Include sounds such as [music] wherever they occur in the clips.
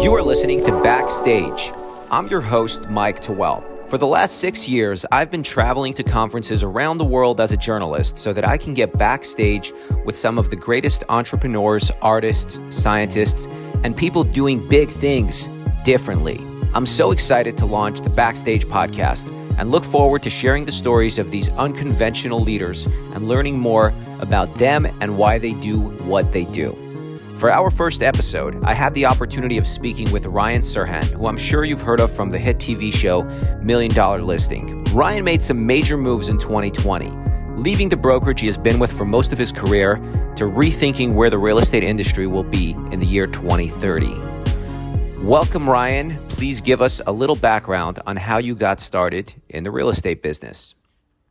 You are listening to Backstage. I'm your host, Mike Towell. For the last six years, I've been traveling to conferences around the world as a journalist so that I can get backstage with some of the greatest entrepreneurs, artists, scientists, and people doing big things differently. I'm so excited to launch the Backstage podcast and look forward to sharing the stories of these unconventional leaders and learning more about them and why they do what they do. For our first episode, I had the opportunity of speaking with Ryan Serhant, who I'm sure you've heard of from the hit TV show Million Dollar Listing. Ryan made some major moves in 2020, leaving the brokerage he has been with for most of his career to rethinking where the real estate industry will be in the year 2030. Welcome, Ryan. Please give us a little background on how you got started in the real estate business.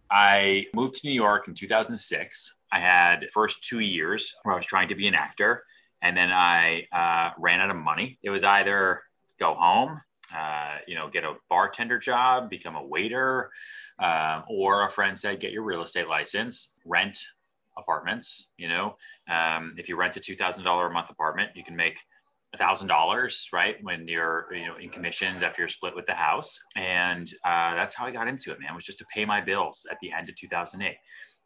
I moved to New York in 2006. I had first two years where I was trying to be an actor and then I uh, ran out of money. It was either go home, uh, you know, get a bartender job, become a waiter, um, or a friend said, get your real estate license, rent apartments. You know, um, if you rent a two thousand dollar a month apartment, you can make thousand dollars, right? When you're, you know, in commissions after you're split with the house, and uh, that's how I got into it. Man, was just to pay my bills at the end of 2008.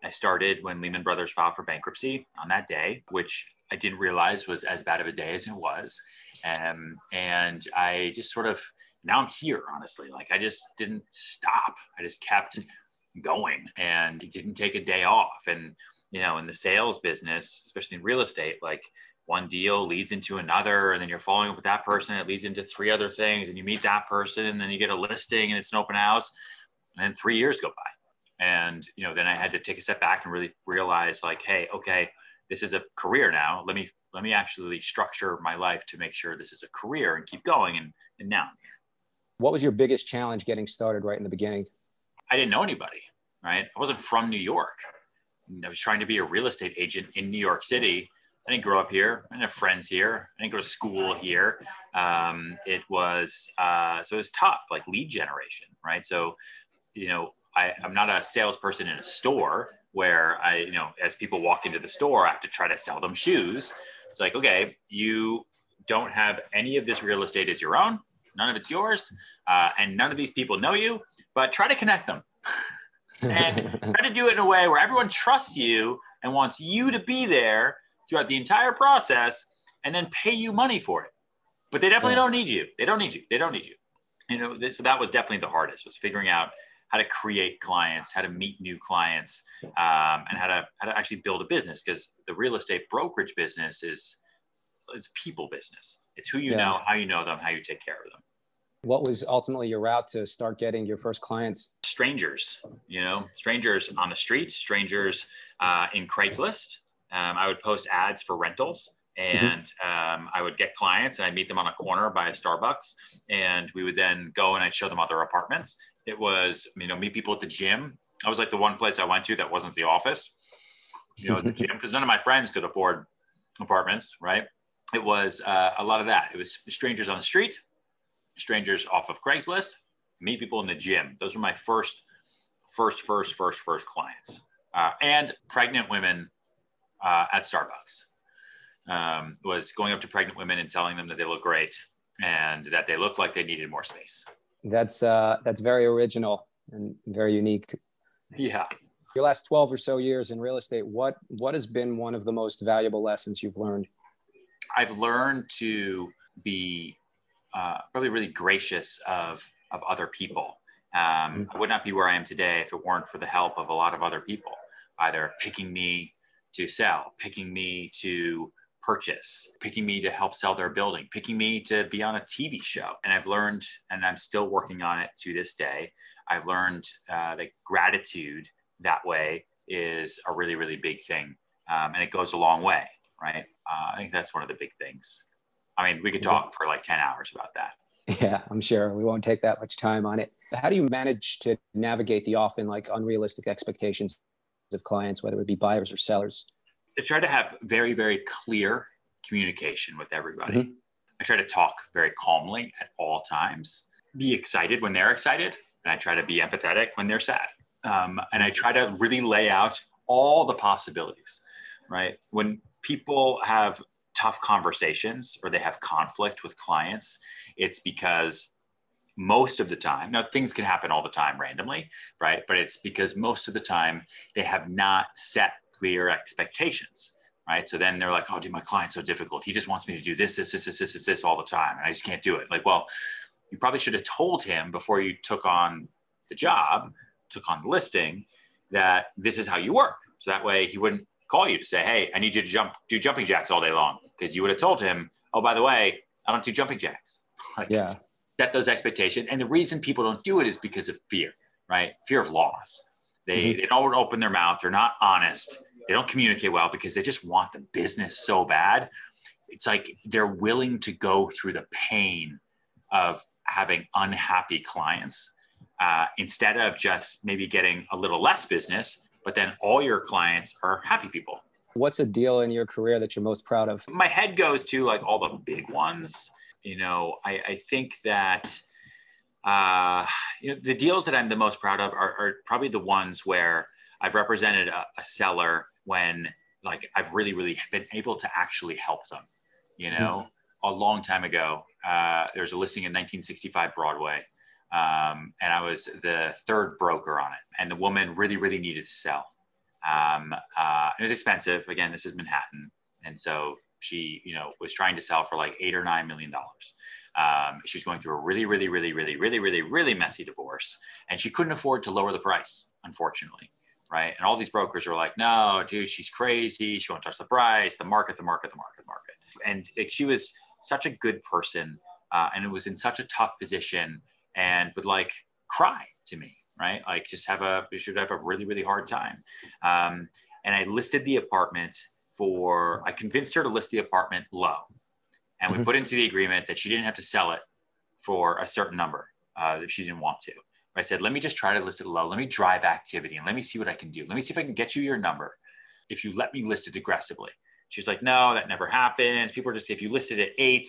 I started when Lehman Brothers filed for bankruptcy on that day, which I didn't realize was as bad of a day as it was. Um, and I just sort of, now I'm here, honestly. Like I just didn't stop. I just kept going and didn't take a day off. And, you know, in the sales business, especially in real estate, like one deal leads into another, and then you're following up with that person. It leads into three other things, and you meet that person, and then you get a listing and it's an open house. And then three years go by. And, you know, then I had to take a step back and really realize like, hey, okay, this is a career now. Let me let me actually structure my life to make sure this is a career and keep going. And and now What was your biggest challenge getting started right in the beginning? I didn't know anybody. Right, I wasn't from New York. I was trying to be a real estate agent in New York City. I didn't grow up here. I didn't have friends here. I didn't go to school here. Um, it was uh, so it was tough, like lead generation, right? So, you know, I, I'm not a salesperson in a store where I, you know, as people walk into the store, I have to try to sell them shoes. It's like, okay, you don't have any of this real estate as your own, none of it's yours, uh, and none of these people know you, but try to connect them [laughs] and try to do it in a way where everyone trusts you and wants you to be there throughout the entire process and then pay you money for it. But they definitely don't need you. They don't need you. They don't need you. You know, this, so that was definitely the hardest was figuring out how to create clients, how to meet new clients, um, and how to how to actually build a business. Because the real estate brokerage business is it's people business. It's who you yeah. know, how you know them, how you take care of them. What was ultimately your route to start getting your first clients? Strangers, you know, strangers on the street, strangers uh, in Craigslist. Um, I would post ads for rentals mm-hmm. and um, I would get clients and I'd meet them on a corner by a Starbucks and we would then go and I'd show them other apartments it was, you know, meet people at the gym. I was like the one place I went to that wasn't the office, you know, the [laughs] gym, because none of my friends could afford apartments, right? It was uh, a lot of that. It was strangers on the street, strangers off of Craigslist, meet people in the gym. Those were my first, first, first, first, first clients. Uh, and pregnant women uh, at Starbucks. Um, was going up to pregnant women and telling them that they look great and that they look like they needed more space. That's uh, that's very original and very unique. Yeah. Your last 12 or so years in real estate, what what has been one of the most valuable lessons you've learned? I've learned to be uh, really, really gracious of of other people. Um, mm-hmm. I would not be where I am today if it weren't for the help of a lot of other people, either picking me to sell, picking me to purchase, picking me to help sell their building, picking me to be on a TV show. And I've learned, and I'm still working on it to this day, I've learned uh, that gratitude that way is a really, really big thing. Um, and it goes a long way, right? Uh, I think that's one of the big things. I mean, we could talk for like 10 hours about that. Yeah, I'm sure we won't take that much time on it. How do you manage to navigate the often like unrealistic expectations of clients, whether it be buyers or sellers? I try to have very, very clear communication with everybody. Mm-hmm. I try to talk very calmly at all times, be excited when they're excited, and I try to be empathetic when they're sad. Um, and I try to really lay out all the possibilities, right? When people have tough conversations or they have conflict with clients, it's because most of the time, now things can happen all the time randomly, right? But it's because most of the time they have not set clear expectations, right? So then they're like, oh, dude, my client's so difficult. He just wants me to do this, this, this, this, this, this, all the time. And I just can't do it. Like, well, you probably should have told him before you took on the job, took on the listing, that this is how you work. So that way he wouldn't call you to say, hey, I need you to jump, do jumping jacks all day long. Because you would have told him, oh, by the way, I don't do jumping jacks. [laughs] like, yeah set those expectations. And the reason people don't do it is because of fear, right? Fear of loss. They, mm-hmm. they don't open their mouth. They're not honest. They don't communicate well because they just want the business so bad. It's like they're willing to go through the pain of having unhappy clients uh, instead of just maybe getting a little less business, but then all your clients are happy people. What's a deal in your career that you're most proud of? My head goes to like all the big ones you know, I, I think that uh, you know the deals that I'm the most proud of are, are probably the ones where I've represented a, a, seller when like I've really really been able to actually help them. You know, mm-hmm. a long time ago, uh, there was a listing in 1965 Broadway. Um, and I was the third broker on it. And the woman really, really needed to sell. Um, uh, it was expensive. Again, this is Manhattan. And so she you know was trying to sell for like eight or nine million dollars. Um, she was going through a really really really really really really really messy divorce and she couldn't afford to lower the price unfortunately right? And all these brokers are like no dude she's crazy. She won't touch the price. The market the market the market market. And it, she was such a good person uh, and it was in such a tough position and would like cry to me right? Like just have a should have a really really hard time. Um, and i listed the apartment for, I convinced her to list the apartment low. And we mm-hmm. put into the agreement that she didn't have to sell it for a certain number uh, if she didn't want to. I said, let me just try to list it low. Let me drive activity and let me see what I can do. Let me see if I can get you your number if you let me list it aggressively. She's like, no, that never happens. People are just, if you listed at eight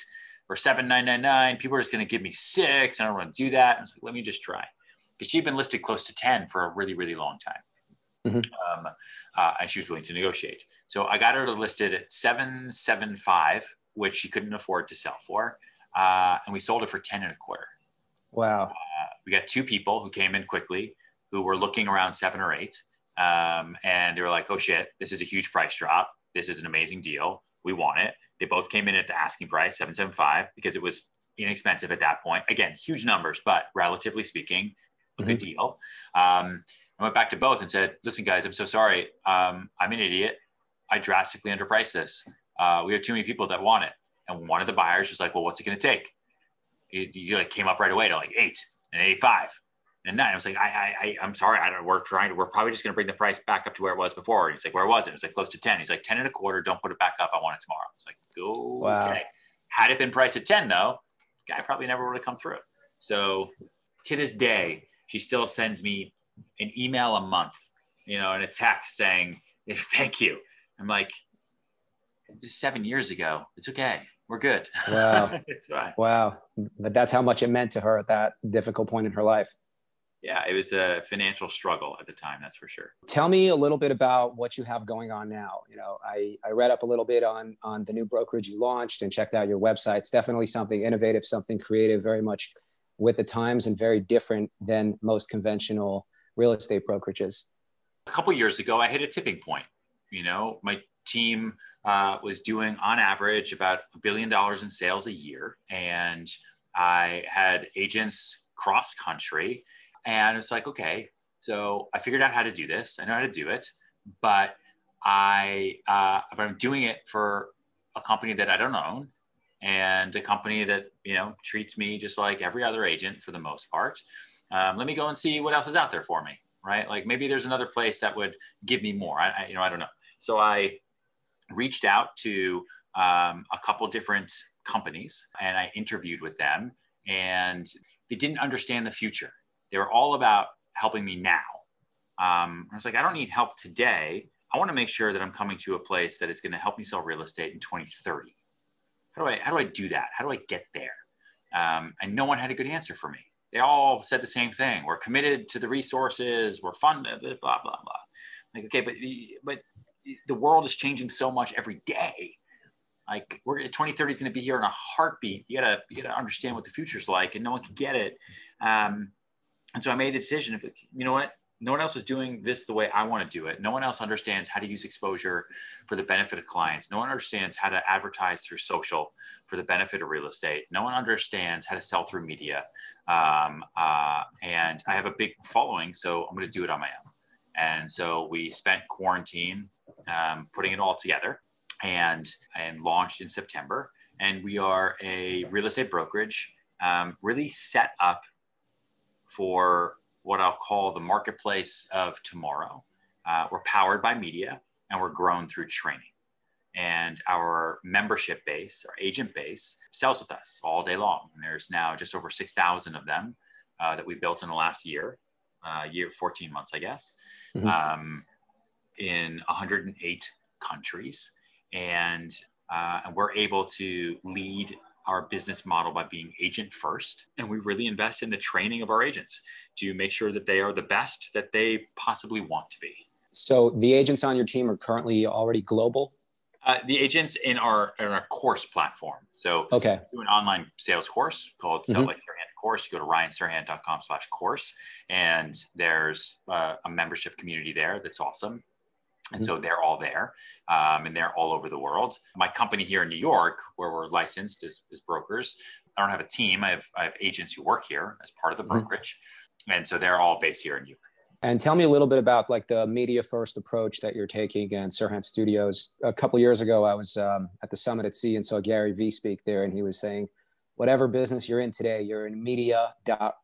or seven nine nine nine, people are just going to give me six. I don't want to do that. I was like, let me just try. Because she'd been listed close to 10 for a really, really long time. Mm-hmm. Um, uh, and she was willing to negotiate. So I got her listed at 775, which she couldn't afford to sell for. Uh, and we sold it for 10 and a quarter. Wow. Uh, we got two people who came in quickly who were looking around seven or eight. Um, and they were like, oh shit, this is a huge price drop. This is an amazing deal. We want it. They both came in at the asking price, 775, because it was inexpensive at that point. Again, huge numbers, but relatively speaking, a mm-hmm. good deal. Um, I went back to both and said, listen, guys, I'm so sorry. Um, I'm an idiot. I drastically underpriced this. Uh, we have too many people that want it. And one of the buyers was like, well, what's it going to take? You like came up right away to like eight and 85 and nine. I was like, I, I, I am sorry. I don't, we're trying to, we're probably just going to bring the price back up to where it was before. And he's like, where was it? It was like close to 10. He's like 10 and a quarter. Don't put it back up. I want it tomorrow. It's like, okay. Wow. Had it been priced at 10 though, guy probably never would have come through. So to this day, she still sends me an email a month, you know, and a text saying, [laughs] thank you. I'm like, seven years ago. It's okay. We're good. Wow. [laughs] Wow. But that's how much it meant to her at that difficult point in her life. Yeah, it was a financial struggle at the time, that's for sure. Tell me a little bit about what you have going on now. You know, I, I read up a little bit on on the new brokerage you launched and checked out your website. It's definitely something innovative, something creative, very much with the times and very different than most conventional real estate brokerages? A couple years ago, I hit a tipping point. You know, my team uh, was doing on average about a billion dollars in sales a year, and I had agents cross country, and it's like, okay, so I figured out how to do this. I know how to do it, but I uh, but I'm doing it for a company that I don't own and a company that you know treats me just like every other agent for the most part um, let me go and see what else is out there for me right? Like maybe there's another place that would give me more. I, I you know i don't know. So i reached out to um, a couple different companies and i interviewed with them and they didn't understand the future. They were all about helping me now. Um, i was like i don't need help today. I want to make sure that i'm coming to a place that is going to help me sell real estate in 2030 how do i how do i do that? How do i get there? Um, and no one had a good answer for me they all said the same thing. We're committed to the resources. We're funded. Blah blah blah. Like okay, but but the world is changing so much every day. Like we're 2030 is going to be here in a heartbeat. You gotta you gotta understand what the future's like, and no one can get it. Um, and so I made the decision. If you know what, no one else is doing this the way I want to do it. No one else understands how to use exposure for the benefit of clients. No one understands how to advertise through social for the benefit of real estate. No one understands how to sell through media. Um, uh, and I have a big following, so I'm going to do it on my own. And so we spent quarantine um, putting it all together and, and launched in September. And we are a real estate brokerage um, really set up for what I'll call the marketplace of tomorrow. Uh, we're powered by media and we're grown through training. And our membership base, our agent base, sells with us all day long. And there's now just over 6,000 of them uh, that we built in the last year, uh, year 14 months, I guess, mm-hmm. um, in 108 countries. And, uh, and we're able to lead our business model by being agent first. And we really invest in the training of our agents to make sure that they are the best that they possibly want to be. So the agents on your team are currently already global? Uh, the agents in our in our course platform. So okay, do an online sales course called Sell mm-hmm. Like Serhant Course. You go to ryanserhant.com slash course, and there's uh, a membership community there that's awesome. And so they're all there um, and they're all over the world. My company here in New York, where we're licensed as, as brokers, I don't have a team. I have, I have agents who work here as part of the mm-hmm. brokerage. Mm-hmm. And so they're all based here in New York. And tell me a little bit about like the media first approach that you're taking and Serhant Studios. A couple years ago, I was um, at the summit at sea and saw Gary Vee speak there, and he was saying, whatever business you're in today, you're in media dot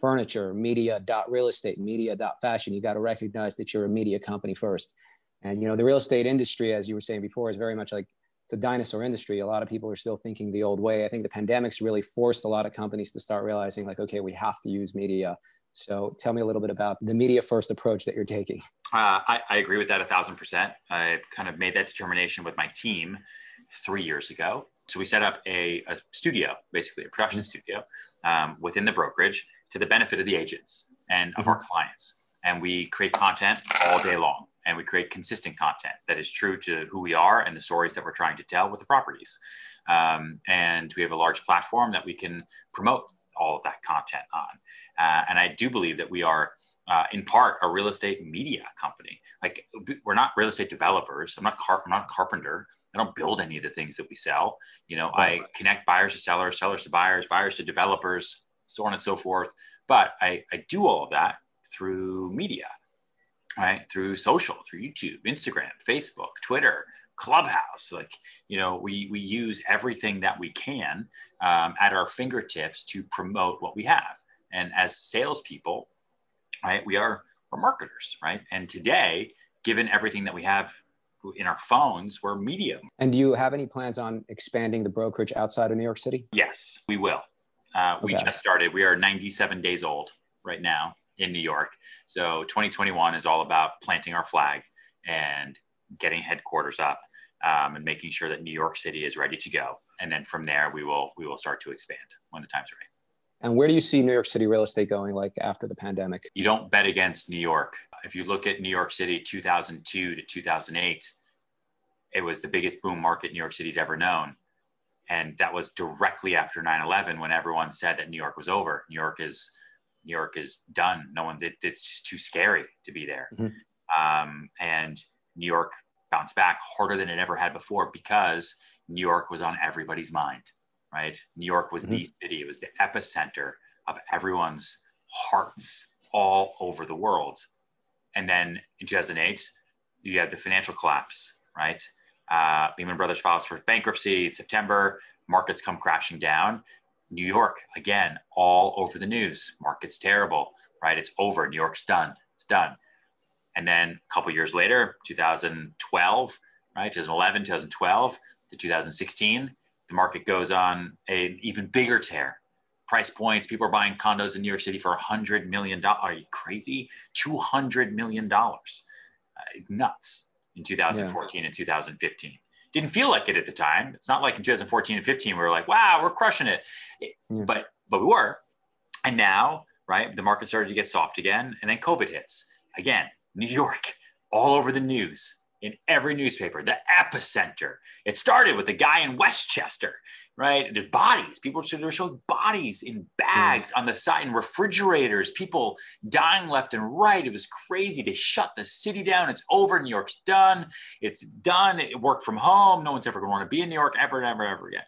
furniture, media dot real estate, media dot fashion. You got to recognize that you're a media company first. And you know, the real estate industry, as you were saying before, is very much like it's a dinosaur industry. A lot of people are still thinking the old way. I think the pandemic's really forced a lot of companies to start realizing, like, okay, we have to use media. So tell me a little bit about the media first approach that you're taking. Uh, I, I, agree with that a thousand percent. I kind of made that determination with my team three years ago. So we set up a, a studio, basically a production mm-hmm. studio um, within the brokerage to the benefit of the agents and of mm-hmm. our clients. And we create content all day long and we create consistent content that is true to who we are and the stories that we're trying to tell with the properties. Um, and we have a large platform that we can promote all of that content on. Uh, and I do believe that we are, uh, in part, a real estate media company. Like we're not real estate developers. I'm not car- I'm not a carpenter. I don't build any of the things that we sell. You know, I connect buyers to sellers, sellers to buyers, buyers to developers, so on and so forth. But I, I do all of that through media right? Through social, through YouTube, Instagram, Facebook, Twitter, Clubhouse. Like, you know, we, we use everything that we can um, at our fingertips to promote what we have. And as salespeople, right, we are we're marketers, right? And today, given everything that we have in our phones, we're medium. And do you have any plans on expanding the brokerage outside of New York City? Yes, we will. Uh, we just started. We are 97 days old right now in New York. So 2021 is all about planting our flag and getting headquarters up um, and making sure that New York City is ready to go. And then from there, we will we will start to expand when the time's right. And where do you see New York City real estate going like after the pandemic? You don't bet against New York. If you look at New York City 2002 to 2008, it was the biggest boom market New York City's ever known. And that was directly after 9 11 when everyone said that New York was over. New York is New York is done. No one, it, it's just too scary to be there. Mm-hmm. Um, and New York bounced back harder than it ever had before because New York was on everybody's mind, right? New York was mm-hmm. the city, it was the epicenter of everyone's hearts all over the world. And then in 2008, you had the financial collapse, right? Uh, Lehman Brothers files for bankruptcy in September, markets come crashing down. New York, again, all over the news. Market's terrible, right? It's over. New York's done. It's done. And then a couple years later, 2012, right? 2011, 2012 to 2016, the market goes on an even bigger tear. Price points, people are buying condos in New York City for $100 million. Are you crazy? $200 million. Uh, nuts in 2014 yeah. and 2015 didn't feel like it at the time. It's not like in 2014 and 15 we were like, wow, we're crushing it. Yeah. But but we were. And now, right, the market started to get soft again, and then COVID hits. Again, New York, all over the news. In every newspaper, the epicenter. It started with the guy in Westchester, right? There's bodies. People should showing bodies in bags mm. on the side in refrigerators, people dying left and right. It was crazy. to shut the city down. It's over. New York's done. It's done. It work from home. No one's ever gonna want to be in New York ever, ever, ever again.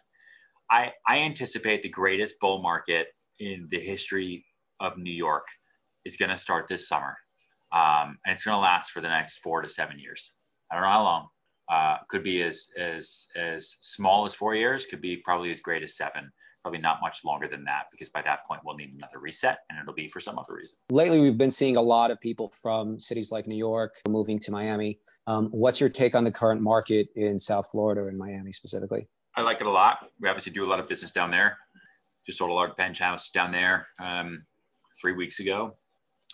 I, I anticipate the greatest bull market in the history of New York is going to start this summer. Um, and it's going to last for the next four to seven years. I don't know how long. Uh, could be as as as small as four years. Could be probably as great as seven. Probably not much longer than that because by that point we'll need another reset, and it'll be for some other reason. Lately, we've been seeing a lot of people from cities like New York moving to Miami. Um, what's your take on the current market in South Florida and Miami specifically? I like it a lot. We obviously do a lot of business down there. Just sold a large penthouse down there um, three weeks ago.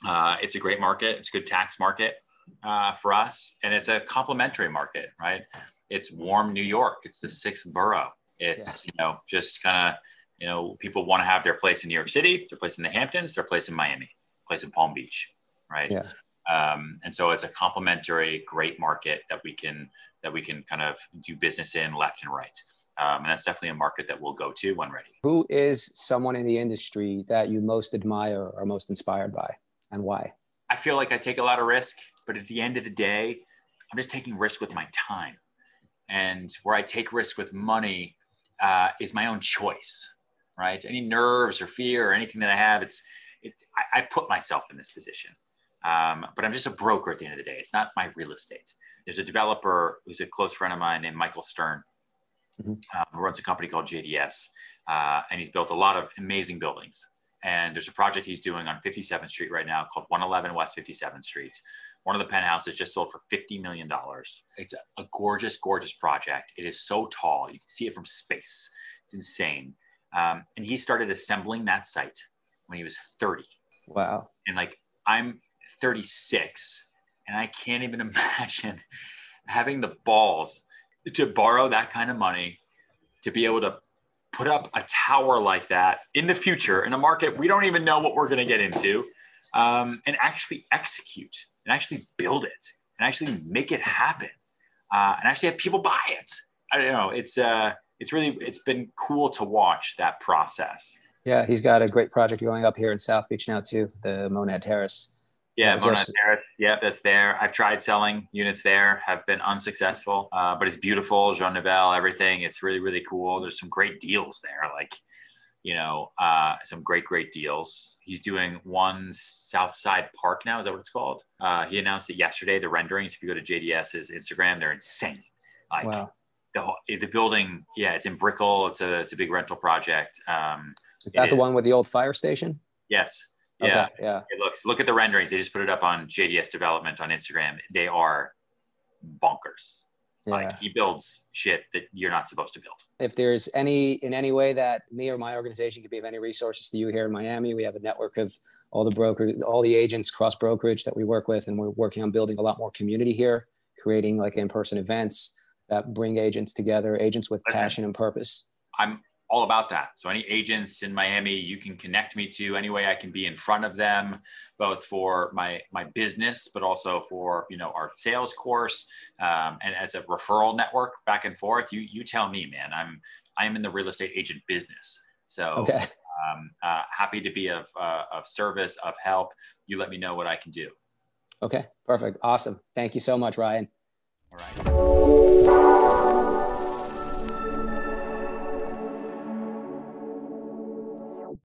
Uh, it's a great market. It's a good tax market uh, for us, and it's a complementary market, right? It's warm New York. It's the sixth borough. It's yeah. you know just kind of you know people want to have their place in New York City, their place in the Hamptons, their place in Miami, place in Palm Beach, right? Yeah. Um, and so it's a complementary, great market that we can that we can kind of do business in left and right. Um, and that's definitely a market that we'll go to when ready. Who is someone in the industry that you most admire or most inspired by, and why? I feel like I take a lot of risk, but at the end of the day, I'm just taking risk with my time. And where I take risk with money uh, is my own choice, right? Any nerves or fear or anything that I have, it's, it, I, I put myself in this position. Um, but I'm just a broker at the end of the day. It's not my real estate. There's a developer who's a close friend of mine named Michael Stern, mm-hmm. uh, who runs a company called JDS. Uh, and he's built a lot of amazing buildings. And there's a project he's doing on 57th Street right now called 111 West 57th Street. One of the penthouses just sold for $50 million. It's a, a gorgeous, gorgeous project. It is so tall. You can see it from space. It's insane. Um, and he started assembling that site when he was 30. Wow. And like, I'm 36 and I can't even [laughs] imagine having the balls to borrow that kind of money to be able to put up a tower like that in the future in a market we don't even know what we're going to get into um, and actually execute and actually build it and actually make it happen uh, and actually have people buy it i don't know it's uh it's really it's been cool to watch that process yeah he's got a great project going up here in south beach now too the monad terrace yeah, Monad Terrace. Yeah, that's there. I've tried selling units there, have been unsuccessful, uh, but it's beautiful. Jean Nouvel, everything. It's really, really cool. There's some great deals there. Like, you know, uh, some great, great deals. He's doing one Southside Park now. Is that what it's called? Uh, he announced it yesterday. The renderings, if you go to JDS's Instagram, they're insane. Like, wow. the, whole, the building, yeah, it's in Brickell. It's a, it's a big rental project. Um, is that the is. one with the old fire station? Yes. Yeah, okay, yeah. It looks. Look at the renderings. They just put it up on JDS Development on Instagram. They are bonkers. Yeah. Like he builds shit that you're not supposed to build. If there's any in any way that me or my organization could be of any resources to you here in Miami, we have a network of all the brokers, all the agents cross brokerage that we work with, and we're working on building a lot more community here, creating like in-person events that bring agents together, agents with okay. passion and purpose. I'm all about that. So any agents in Miami, you can connect me to any way I can be in front of them, both for my my business, but also for you know our sales course um, and as a referral network back and forth. You you tell me, man. I'm I'm in the real estate agent business, so okay. um, uh, happy to be of uh, of service of help. You let me know what I can do. Okay, perfect, awesome. Thank you so much, Ryan. All right.